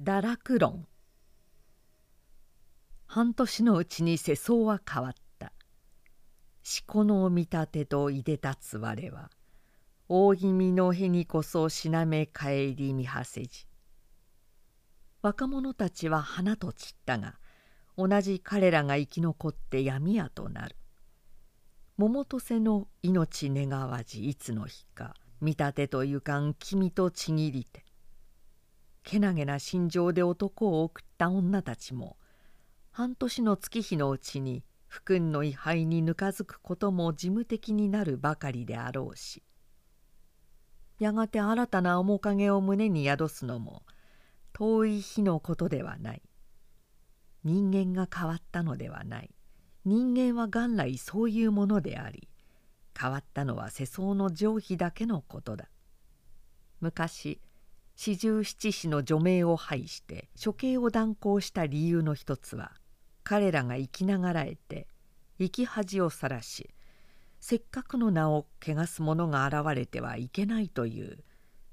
堕落論。半年のうちに世相は変わった。しこの見立てといでたつ我は大気味の日にこそしなめ帰り見はせじ。若者たちは花と散ったが同じ彼らが生き残って闇屋となる。桃と瀬の命願わじいつの日か見立てとゆかん君とちぎりてけなげな心情で男を送った女たちも半年の月日のうちに不君の位牌にぬかづくことも事務的になるばかりであろうしやがて新たな面影を胸に宿すのも遠い日のことではない。人間が変わったのではない。人間は元来そういうものであり変わったのは世相の上皮だけのことだ。昔四十七士の除名を廃して処刑を断行した理由の一つは彼らが生きながらえて生き恥をさらしせっかくの名を汚す者が現れてはいけないという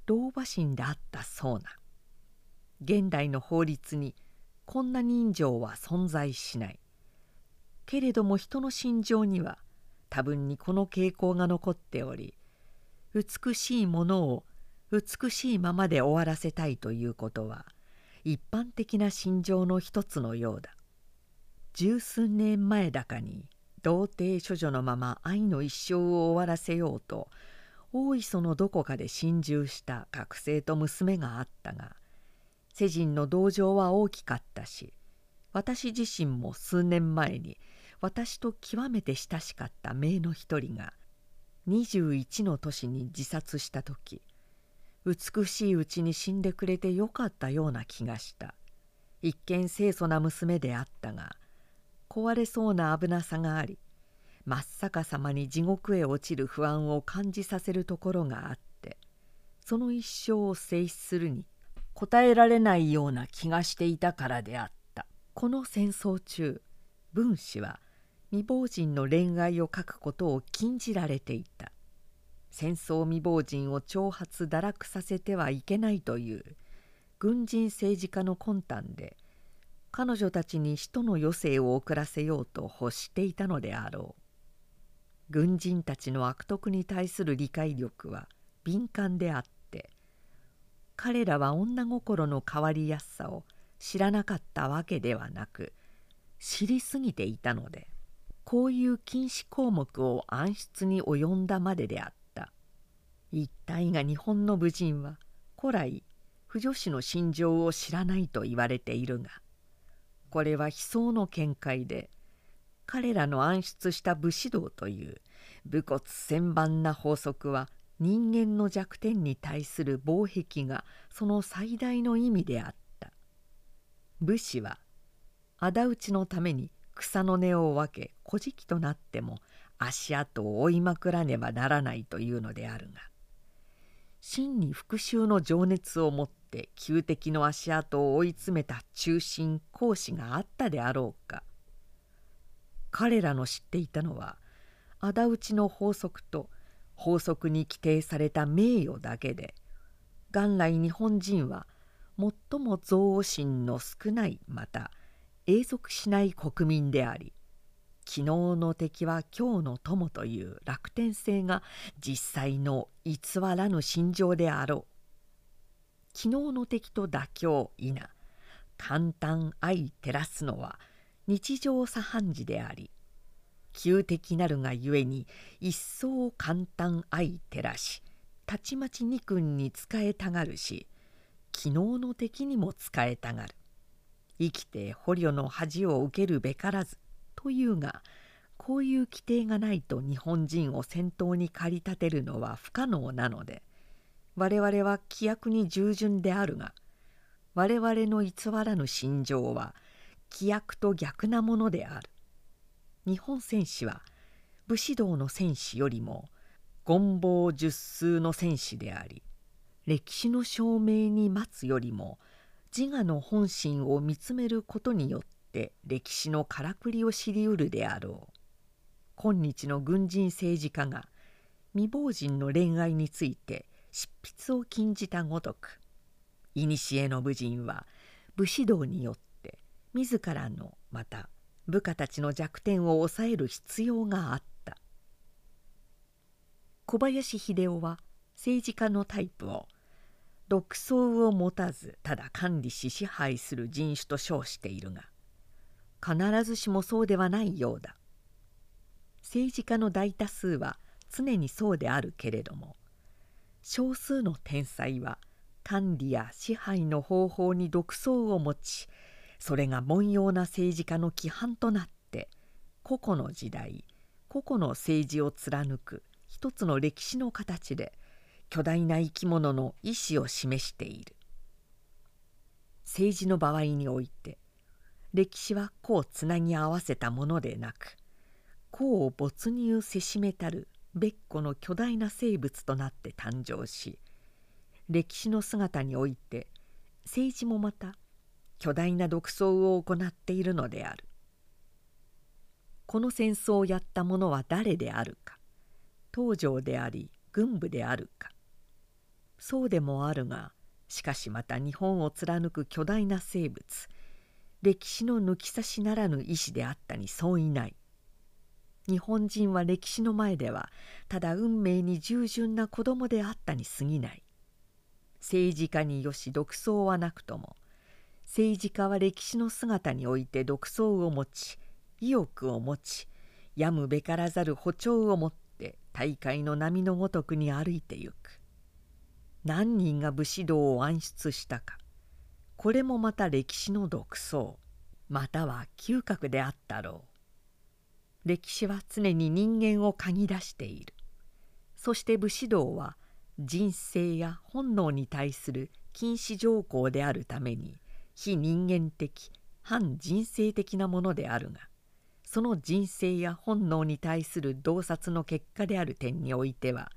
老婆心であったそうな。現代の法律にこんな人情は存在しない。けれども人の心情には多分にこの傾向が残っており美しいものを美しいままで終わらせたいということは一般的な心情の一つのようだ。十数年前だかに童貞処女のまま愛の一生を終わらせようと大磯のどこかで心中した学生と娘があったが世人の同情は大きかったし私自身も数年前に私と極めて親しかった姪の一人が21の年に自殺した時美しいうちに死んでくれてよかったような気がした。一見清楚な娘であったが壊れそうな危なさがあり真っ逆さまに地獄へ落ちる不安を感じさせるところがあってその一生を静止するに答えられないような気がしていたからであった。この戦争中文士は未亡人の恋愛を書くことを禁じられていた。戦争未亡人を挑発堕落させてはいけないという軍人政治家の魂胆で彼女たちに使徒の余生を送らせようと欲していたのであろう。軍人たちの悪徳に対する理解力は敏感であって彼らは女心の変わりやすさを知らなかったわけではなく知りすぎていたのでこういう禁止項目を暗出に及んだまでであった。一体が日本の武人は古来不女子の心情を知らないと言われているがこれは悲壮の見解で彼らの暗出した武士道という武骨千万な法則は人間の弱点に対する防壁がその最大の意味であった。武士は仇討ちのために草の根を分け小じとなっても足跡を追いまくらねばならないというのであるが真に復讐の情熱を持って旧敵の足跡を追い詰めた中心講師があったであろうか。彼らの知っていたのは仇討ちの法則と法則に規定された名誉だけで元来日本人は最も憎悪心の少ないまた永続しない国民であり昨日の敵は今日の友という楽天性が実際の偽らぬ心情であろう。昨日の敵と妥協否簡単相照らすのは日常茶飯事であり旧敵なるがゆえに一層簡単相照らしたちまち二君に仕えたがるし昨日の敵にも仕えたがる。生きて捕虜の恥を受けるべからずというがこういう規定がないと日本人を先頭に駆り立てるのは不可能なので我々は規約に従順であるが我々の偽らぬ心情は規約と逆なものである。日本戦士は武士道の戦士よりも権謀術数の戦士であり歴史の証明に待つよりも自我の本心を見つめることによって歴史のからくりを知りうるであろう。今日の軍人政治家が未亡人の恋愛について執筆を禁じたごとく古の武人は武士道によって自らのまた部下たちの弱点を抑える必要があった。小林秀夫は政治家のタイプを独創を持たずただ管理し支配する人種と称しているが必ずしもそうではないようだ。政治家の大多数は常にそうであるけれども少数の天才は管理や支配の方法に独創を持ちそれが凡庸な政治家の規範となって個々の時代個々の政治を貫く一つの歴史の形で巨大な生き物の意志を示している。政治の場合において歴史は個をつなぎ合わせたものでなく個を没入せしめたる別個の巨大な生物となって誕生し歴史の姿において政治もまた巨大な独創を行っているのである。この戦争をやった者は誰であるか東条であり軍部であるか。そうでもあるがしかしまた日本を貫く巨大な生物歴史の抜き差しならぬ意志であったに相違ない。日本人は歴史の前ではただ運命に従順な子供であったに過ぎない。政治家によし独創はなくとも政治家は歴史の姿において独創を持ち意欲を持ちやむべからざる歩調を持って大会の波のごとくに歩いてゆく。何人が武士道を暗出したか。これもまた歴史の独創。または嗅覚であったろう。歴史は常に人間を嗅ぎ出している。そして武士道は人生や本能に対する禁止条項であるために非人間的反人生的なものであるがその人生や本能に対する洞察の結果である点においては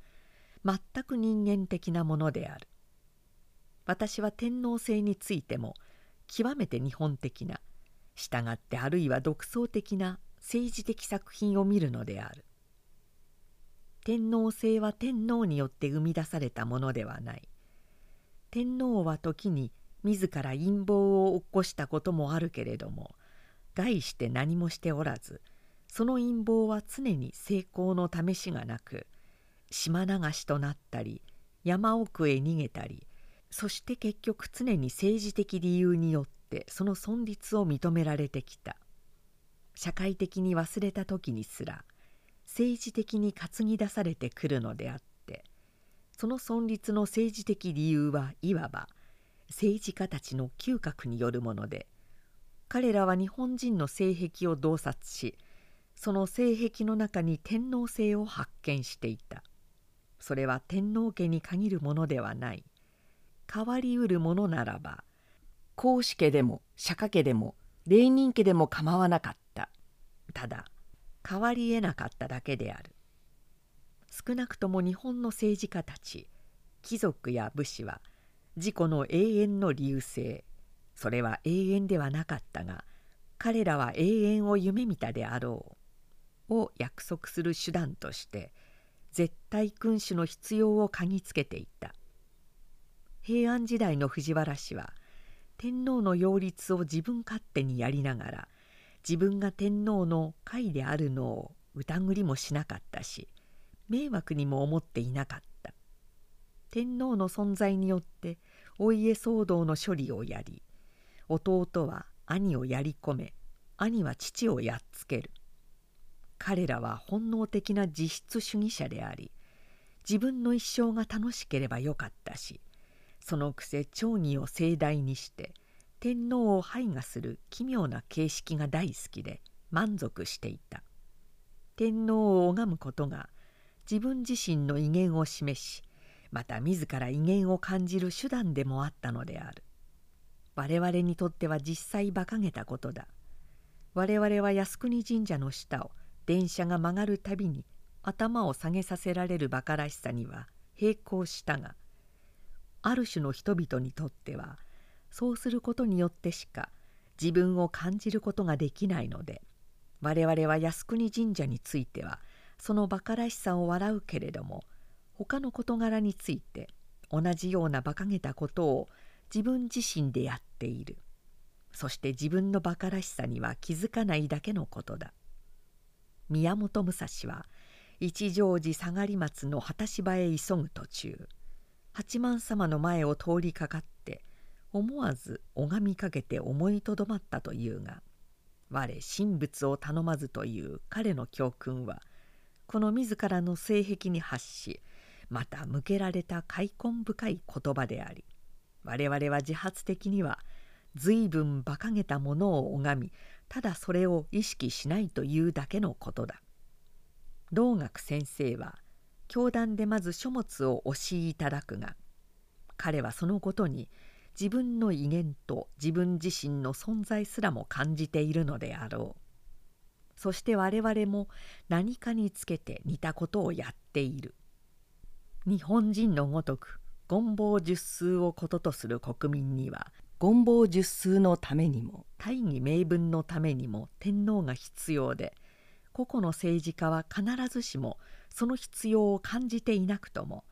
全く人間的なものである。私は天皇制についても極めて日本的な従ってあるいは独創的な政治的作品を見るのである。天皇制は天皇によって生み出されたものではない。天皇は時に自ら陰謀を起こしたこともあるけれども概して何もしておらずその陰謀は常に成功の試しがなく島流しとなったり山奥へ逃げたりそして結局常に政治的理由によってその存立を認められてきた。社会的に忘れた時にすら政治的に担ぎ出されてくるのであってその存立の政治的理由はいわば政治家たちの嗅覚によるもので彼らは日本人の性癖を洞察しその性癖の中に天皇制を発見していた。それは天皇家に限るものではない。変わりうるものならば孔子家でも釈迦家でも霊人家でも構わなかった。ただ変わりえなかっただけである。少なくとも日本の政治家たち貴族や武士は自己の永遠の理由性それは永遠ではなかったが彼らは永遠を夢見たであろうを約束する手段として絶対君主の必要を嗅ぎつけていた。平安時代の藤原氏は天皇の擁立を自分勝手にやりながら自分が天皇の会であるのを疑りもしなかったし迷惑にも思っていなかった。天皇の存在によってお家騒動の処理をやり弟は兄をやり込め兄は父をやっつける。彼らは本能的な実質主義者であり自分の一生が楽しければよかったしそのくせ町議を盛大にして天皇を拝賀する奇妙な形式が大好きで満足していた。天皇を拝むことが自分自身の威厳を示しまた自ら威厳を感じる手段でもあったのである。我々にとっては実際馬鹿げたことだ。我々は靖国神社の下を電車が曲がるたびに頭を下げさせられる馬鹿らしさには並行したがある種の人々にとってはそうすることによってしか自分を感じることができないので我々は靖国神社についてはその馬鹿らしさを笑うけれども他の事柄について同じような馬鹿げたことを自分自身でやっている。そして自分の馬鹿らしさには気づかないだけのことだ。宮本武蔵は一乗寺下がり松の果たし場へ急ぐ途中八幡様の前を通りかかって思わず拝みかけて思いとどまったというが我神仏を頼まずという彼の教訓はこの自らの性癖に発しまた向けられた開墾深い言葉であり我々は自発的には随分馬鹿げたものを拝みただそれを意識しないというだけのことだ。道学先生は教団でまず書物をおしいただくが彼はそのことに自分の威厳と自分自身の存在すらも感じているのであろう。そして我々も何かにつけて似たことをやっている。日本人のごとく権謀十数をこととする国民には権謀十数のためにも大義名分のためにも天皇が必要で個々の政治家は必ずしもその必要を感じていなくとも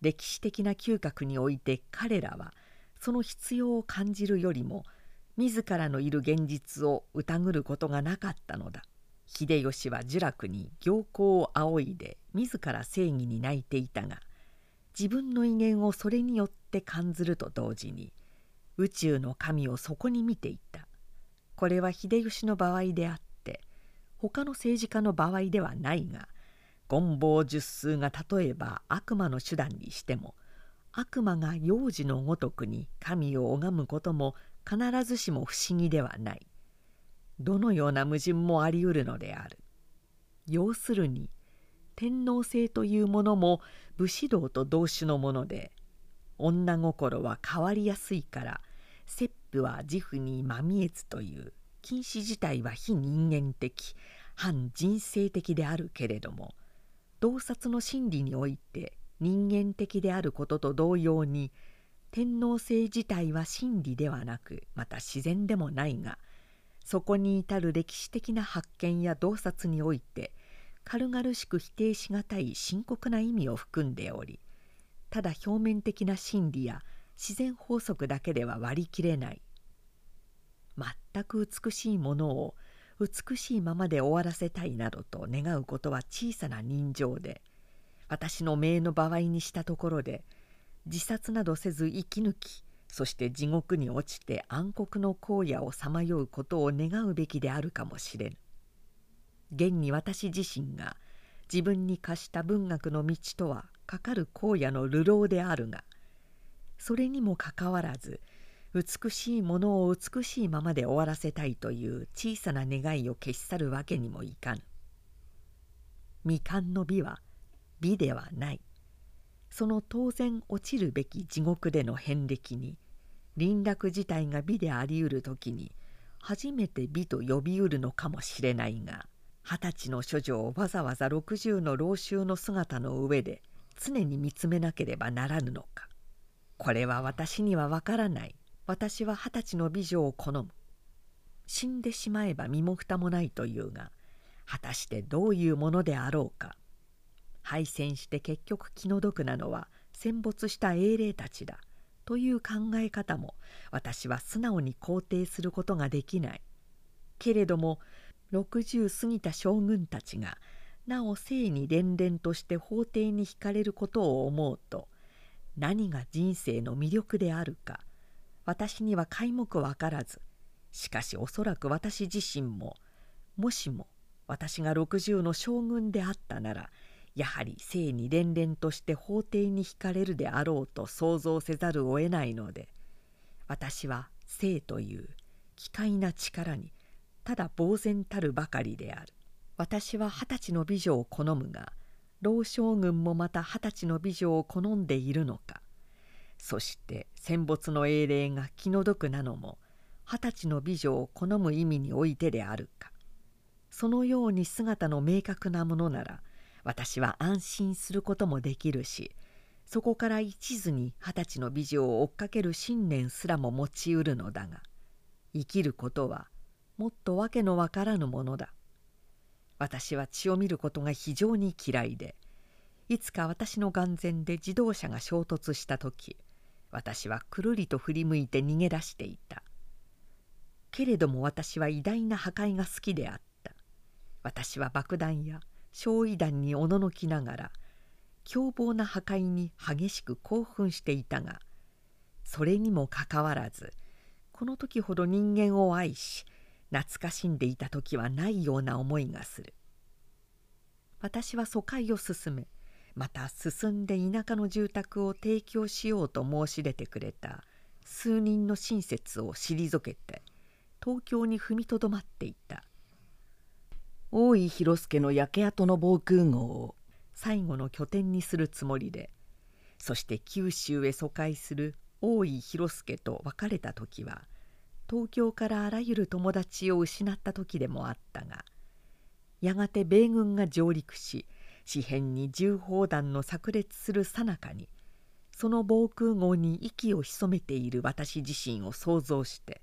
歴史的な嗅覚において彼らはその必要を感じるよりも自らのいる現実を疑ることがなかったのだ。秀吉は呪楽に行幸を仰いで自ら正義に泣いていたが自分の威厳をそれによって感ずると同時に宇宙の神をそこに見ていた。これは秀吉の場合であって他の政治家の場合ではないが権謀術数が例えば悪魔の手段にしても悪魔が幼児のごとくに神を拝むことも必ずしも不思議ではない。どのような矛盾もありうるのである。要するに天皇制というものも武士道と同種のもので女心は変わりやすいから摂婦は自負にまみえつという禁止自体は非人間的反人生的であるけれども洞察の真理において人間的であることと同様に天皇制自体は真理ではなくまた自然でもないがそこに至る歴史的な発見や洞察において軽々しく否定しがたい深刻な意味を含んでおりただ表面的な真理や自然法則だけでは割り切れない。全く美しいものを美しいままで終わらせたいなどと願うことは小さな人情で私の命の場合にしたところで自殺などせず生き抜きそして地獄に落ちて暗黒の荒野をさまようことを願うべきであるかもしれぬ。現に私自身が自分に課した文学の道とはかかる荒野の流浪であるがそれにもかかわらず美しいものを美しいままで終わらせたいという小さな願いを消し去るわけにもいかぬ。未完の美は美ではない。その当然落ちるべき地獄での遍歴に輪絡自体が美でありうる時に初めて美と呼びうるのかもしれないが二十歳の処女をわざわざ六十の老衆の姿の上で常に見つめなければならぬのか。これは私にはわからない。私は二十歳の美女を好む。死んでしまえば身も蓋もないというが果たしてどういうものであろうか。敗戦して結局気の毒なのは戦没した英霊たちだという考え方も私は素直に肯定することができない。けれども60過ぎた将軍たちがなお生に連々として法廷に惹かれることを思うと何が人生の魅力であるか私には皆目わからずしかしおそらく私自身ももしも私が60の将軍であったならやはり生に連々として法廷に惹かれるであろうと想像せざるを得ないので私は生という奇怪な力にただ呆然たるばかりである。私は二十歳の美女を好むが老将軍もまた二十歳の美女を好んでいるのか。そして戦没の英霊が気の毒なのも二十歳の美女を好む意味においてであるか。そのように姿の明確なものなら私は安心することもできるしそこから一途に二十歳の美女を追っかける信念すらも持ちうるのだが生きることはもっとわけのわからぬものだ。私は血を見ることが非常に嫌いでいつか私の眼前で自動車が衝突した時私はくるりと振り向いて逃げ出していた。けれども私は偉大な破壊が好きであった。私は爆弾や焼夷弾におののきながら凶暴な破壊に激しく興奮していたがそれにもかかわらずこの時ほど人間を愛し懐かしんでいた時はないような思いがする。私は疎開を進めまた進んで田舎の住宅を提供しようと申し出てくれた数人の親切を退けて東京に踏みとどまっていた。大井広助の焼け跡の防空壕を最後の拠点にするつもりでそして九州へ疎開する大井広助と別れた時は東京からあらゆる友達を失った時でもあったがやがて米軍が上陸し紙片に銃砲弾の炸裂するさなかにその防空壕に息を潜めている私自身を想像して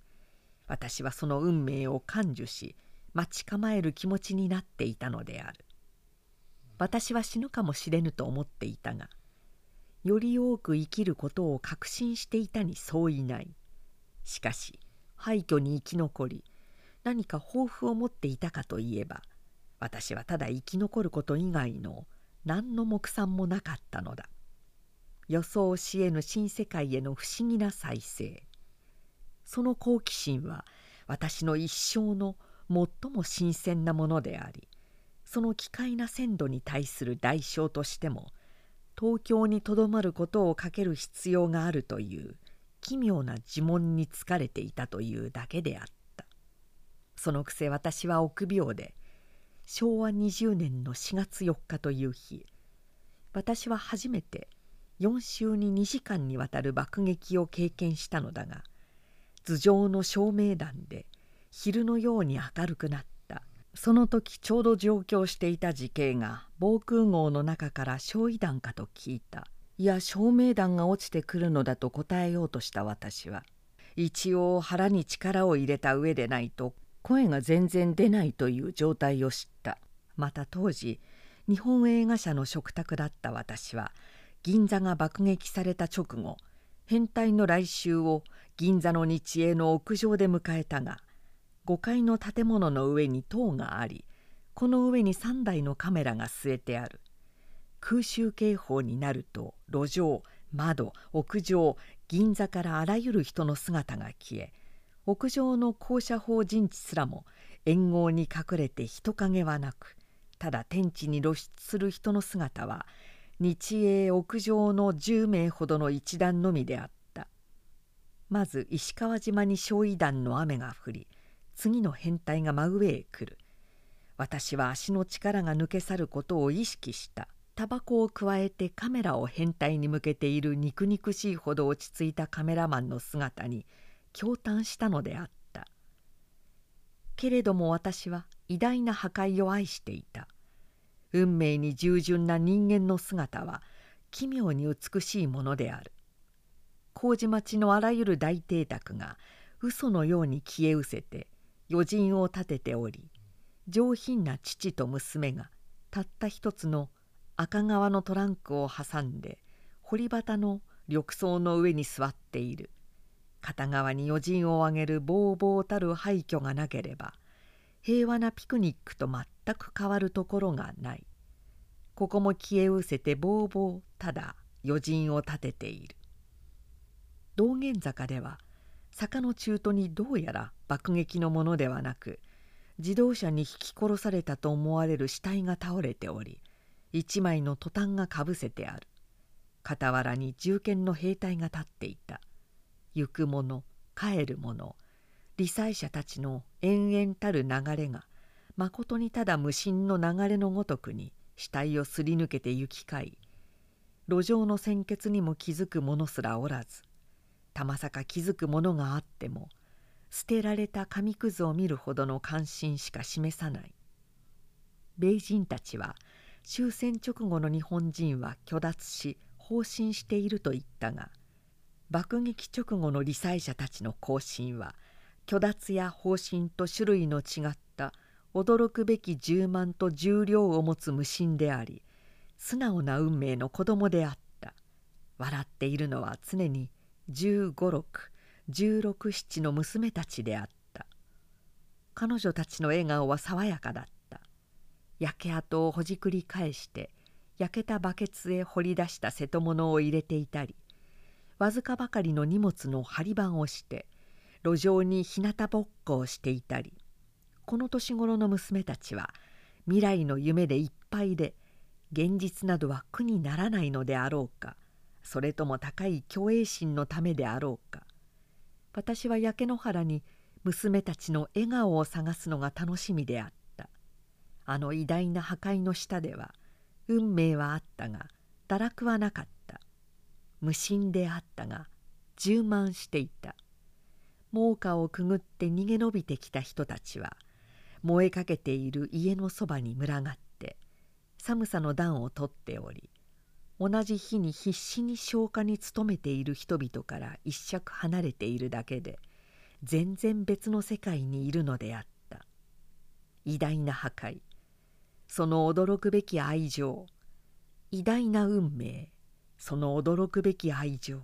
私はその運命を感受し待ち構える気持ちになっていたのである。私は死ぬかもしれぬと思っていたがより多く生きることを確信していたにそういない。しかし廃墟に生き残り何か抱負を持っていたかといえば私はただ生き残ること以外の何の目算もなかったのだ。予想しえぬ新世界への不思議な再生。その好奇心は私の一生の最も新鮮なものでありその奇怪な鮮度に対する代償としても東京にとどまることをかける必要があるという奇妙な呪文に疲れていたというだけであった。そのくせ私は臆病で昭和20年の4月4日という日。私は初めて4週に2時間にわたる爆撃を経験したのだが頭上の照明弾で昼のように明るくなった。その時ちょうど上京していた時系が防空壕の中から焼夷弾かと聞いた。いや照明弾が落ちてくるのだと答えようとした私は一応腹に力を入れた上でないと声が全然出ないという状態を知った。また当時日本映画社の食卓だった私は銀座が爆撃された直後変態の来襲を銀座の日英の屋上で迎えたが5階の建物の上に塔がありこの上に3台のカメラが据えてある。空襲警報になると路上窓屋上銀座からあらゆる人の姿が消え屋上の降車法陣地すらも援護に隠れて人影はなくただ天地に露出する人の姿は日英屋上の10名ほどの一団のみであった。まず石川島に焼夷弾の雨が降り次の変態が真上へ来る。私は足の力が抜け去ることを意識した。タバコをくわえてカメラを変態に向けている肉肉しいほど落ち着いたカメラマンの姿に驚嘆したのであった。けれども私は偉大な破壊を愛していた。運命に従順な人間の姿は奇妙に美しいものである。麹町のあらゆる大邸宅が嘘のように消え失せて余人を立てており上品な父と娘がたった一つの赤革のトランクを挟んで堀端の緑草の上に座っている。片側に余人を挙げるぼうぼうたる廃墟がなければ平和なピクニックと全く変わるところがない。ここも消え失せてぼうぼうただ余人を立てている。道玄坂では坂の中途にどうやら爆撃のものではなく自動車に引き殺されたと思われる死体が倒れており一枚のトタンがかぶせてある。傍らに銃剣の兵隊が立っていた。行く者帰る者理災者たちの延々たる流れがまことにただ無心の流れのごとくに死体をすり抜けて行き交い路上の鮮血にも気づく者すらおらずたまさか気づくものがあっても捨てられた紙くずを見るほどの関心しか示さない。米人たちは終戦直後の日本人は虚脱し放心していると言ったが爆撃直後の理災者たちの行進は虚脱や方針と種類の違った驚くべき充満と重量を持つ無心であり素直な運命の子供であった。笑っているのは常に1 5 6 1 6 7の娘たちであった。彼女たちの笑顔は爽やかだった。焼け跡をほじくり返して焼けたバケツへ掘り出した瀬戸物を入れていたりわずかばかりの荷物の張り番をして路上に日向ぼっこをしていたりこの年頃の娘たちは未来の夢でいっぱいで現実などは苦にならないのであろうかそれとも高い虚栄心のためであろうか私は焼け野原に娘たちの笑顔を探すのが楽しみであった。あの偉大な破壊の下では運命はあったが堕落はなかった。無心であったが充満していた。猛火をくぐって逃げ延びてきた人たちは燃えかけている家のそばに群がって寒さの暖をとっており同じ日に必死に消火に努めている人々から一尺離れているだけで全然別の世界にいるのであった。偉大な破壊その驚くべき愛情偉大な運命その驚くべき愛情。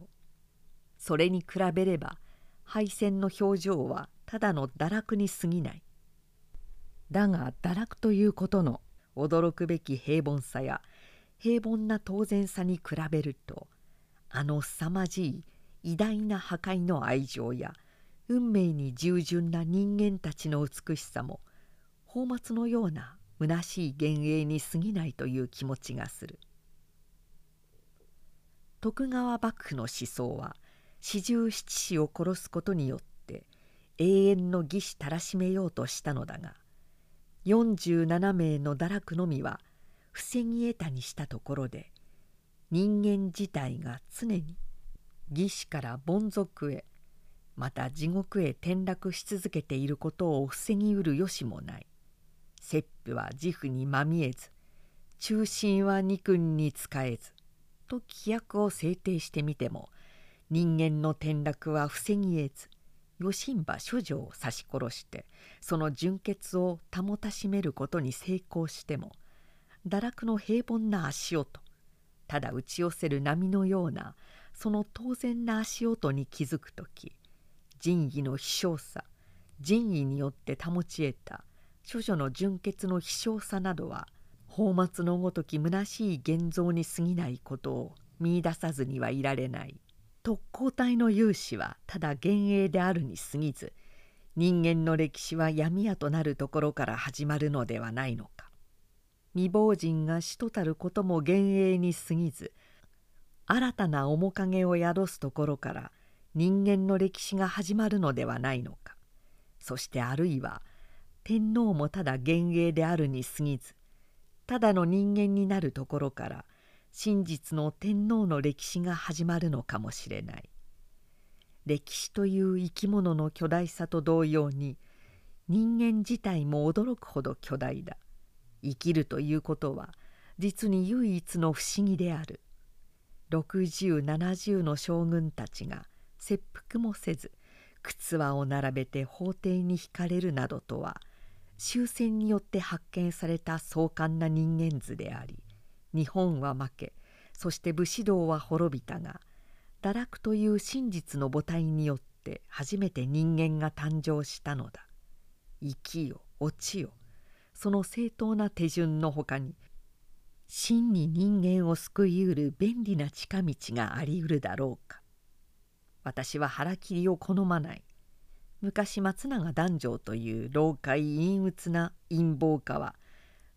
それに比べれば敗戦の表情はただの堕落に過ぎない。だが堕落ということの驚くべき平凡さや平凡な当然さに比べるとあの凄まじい偉大な破壊の愛情や運命に従順な人間たちの美しさも宝末のような虚しい幻影に過ぎないという気持ちがする。徳川幕府の思想は四十七士を殺すことによって永遠の義士たらしめようとしたのだが47名の堕落のみは防ぎ得たにしたところで人間自体が常に義士から凡俗へまた地獄へ転落し続けていることを防ぎうるよしもない。切符は自負にまみえず中心は二君に仕えずと規約を制定してみても人間の転落は防ぎ得ず吉馬処女を刺し殺してその純潔を保たしめることに成功しても堕落の平凡な足音ただ打ち寄せる波のようなその当然な足音に気づく時仁義の希少さ仁義によって保ち得た処女の純潔の希少さなどは宝末のごとき虚しい現像に過ぎないことを見いださずにはいられない。特攻隊の勇士はただ幻影であるに過ぎず人間の歴史は闇屋となるところから始まるのではないのか。未亡人が死とたることも幻影に過ぎず新たな面影を宿すところから人間の歴史が始まるのではないのか。そしてあるいは天皇もただ幻影であるに過ぎずただの人間になるところから真実の天皇の歴史が始まるのかもしれない。歴史という生き物の巨大さと同様に人間自体も驚くほど巨大だ。生きるということは実に唯一の不思議である。6070の将軍たちが切腹もせず靴輪を並べて法廷に引かれるなどとは終戦によって発見された壮観な人間図であり日本は負けそして武士道は滅びたが堕落という真実の母体によって初めて人間が誕生したのだ。生きよ落ちよその正当な手順のほかに真に人間を救いうる便利な近道がありうるだろうか。私は腹切りを好まない。昔松永弾正という老快陰鬱な陰謀家は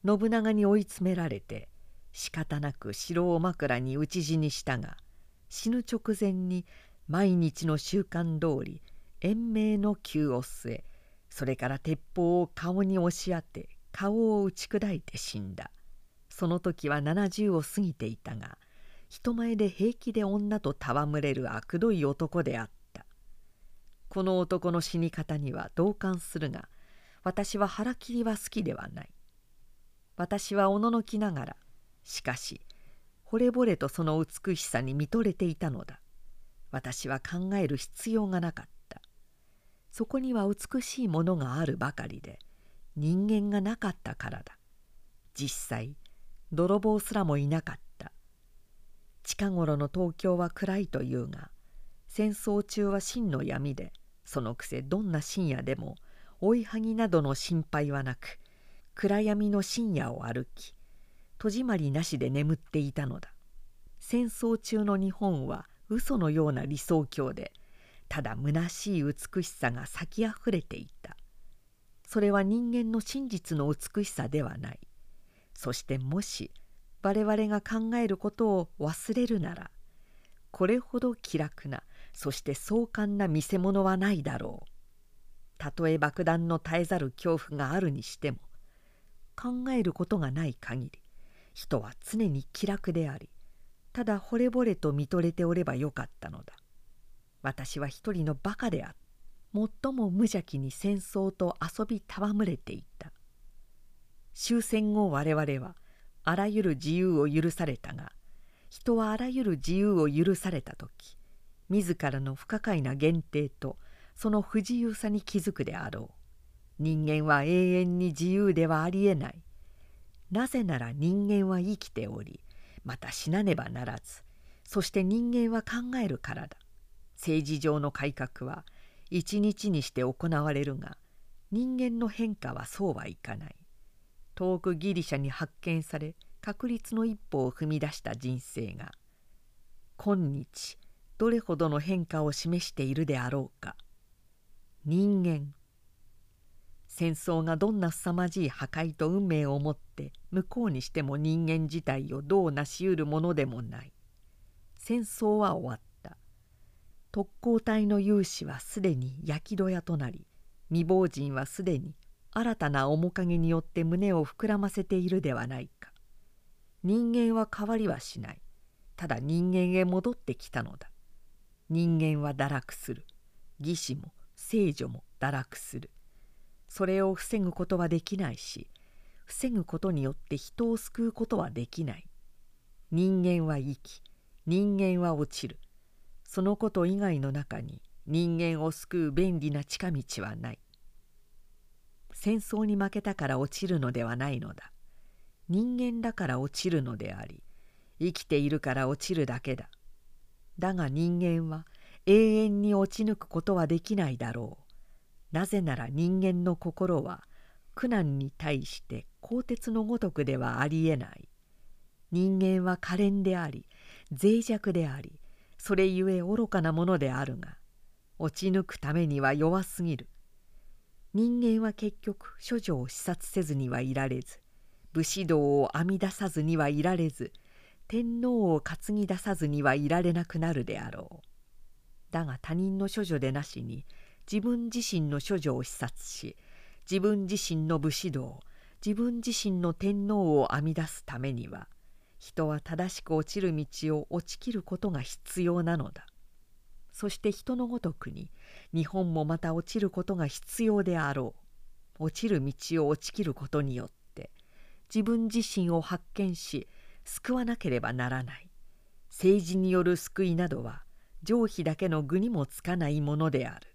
信長に追い詰められて仕方なく城を枕に討ち死にしたが死ぬ直前に毎日の習慣通り延命の灸を据えそれから鉄砲を顔に押し当て顔を打ち砕いて死んだ。その時は70を過ぎていたが人前で平気で女と戯れる悪どい男であった。この男の死に方には同感するが私は腹切りは好きではない。私はおののきながらしかし惚れ惚れとその美しさに見とれていたのだ。私は考える必要がなかった。そこには美しいものがあるばかりで人間がなかったからだ。実際泥棒すらもいなかった。近頃の東京は暗いというが戦争中は真の闇でそのくせどんな深夜でも追いはぎなどの心配はなく暗闇の深夜を歩き戸締まりなしで眠っていたのだ。戦争中の日本は嘘のような理想郷でただ虚しい美しさが咲きあふれていた。それは人間の真実の美しさではない。そしてもし我々が考えることを忘れるならこれほど気楽なそして壮観な見せ物はないだろう。たとえ爆弾の絶えざる恐怖があるにしても考えることがない限り人は常に気楽でありただ惚れ惚れと見とれておればよかったのだ。私は一人のバカであった。最も無邪気に戦争と遊び戯れていた。終戦後我々はあらゆる自由を許されたが人はあらゆる自由を許された時自らの不可解な限定とその不自由さに気づくであろう。人間は永遠に自由ではありえない。なぜなら人間は生きておりまた死なねばならずそして人間は考えるからだ。政治上の改革は一日にして行われるが人間の変化はそうはいかない。遠くギリシャに発見され確率の一歩を踏み出した人生が今日どれほどの変化を示しているであろうか。人間。戦争がどんな凄まじい破壊と運命をもって向こうにしても人間自体をどう成し得るものでもない。戦争は終わった。特攻隊の勇士はすでに焼き戸屋となり未亡人はすでに新たな面影によって胸を膨らませているではないか。人間は変わりはしない。ただ人間へ戻ってきたのだ。人間は堕落する。義士も聖女も堕落する。それを防ぐことはできないし防ぐことによって人を救うことはできない。人間は生き人間は落ちる。そのこと以外の中に人間を救う便利な近道はない。戦争に負けたから落ちるのではないのだ。人間だから落ちるのであり生きているから落ちるだけだ。だが人間は永遠に落ち抜くことはできないだろう。なぜなら人間の心は苦難に対して鋼鉄のごとくではありえない。人間は可憐であり脆弱でありそれゆえ愚かなものであるが落ち抜くためには弱すぎる。人間は結局処女を視察せずにはいられず武士道を編み出さずにはいられず天皇を担ぎ出さずにはいられなくなるであろう。だが他人の処女でなしに自分自身の処女を視察し自分自身の武士道自分自身の天皇を編み出すためには人は正しく落ちる道を落ちきることが必要なのだ。そして人のごとくに日本もまた落ちることが必要であろう。落ちる道を落ちきることによって自分自身を発見し救わなければならない。政治による救いなどは上皮だけの具にもつかないものである。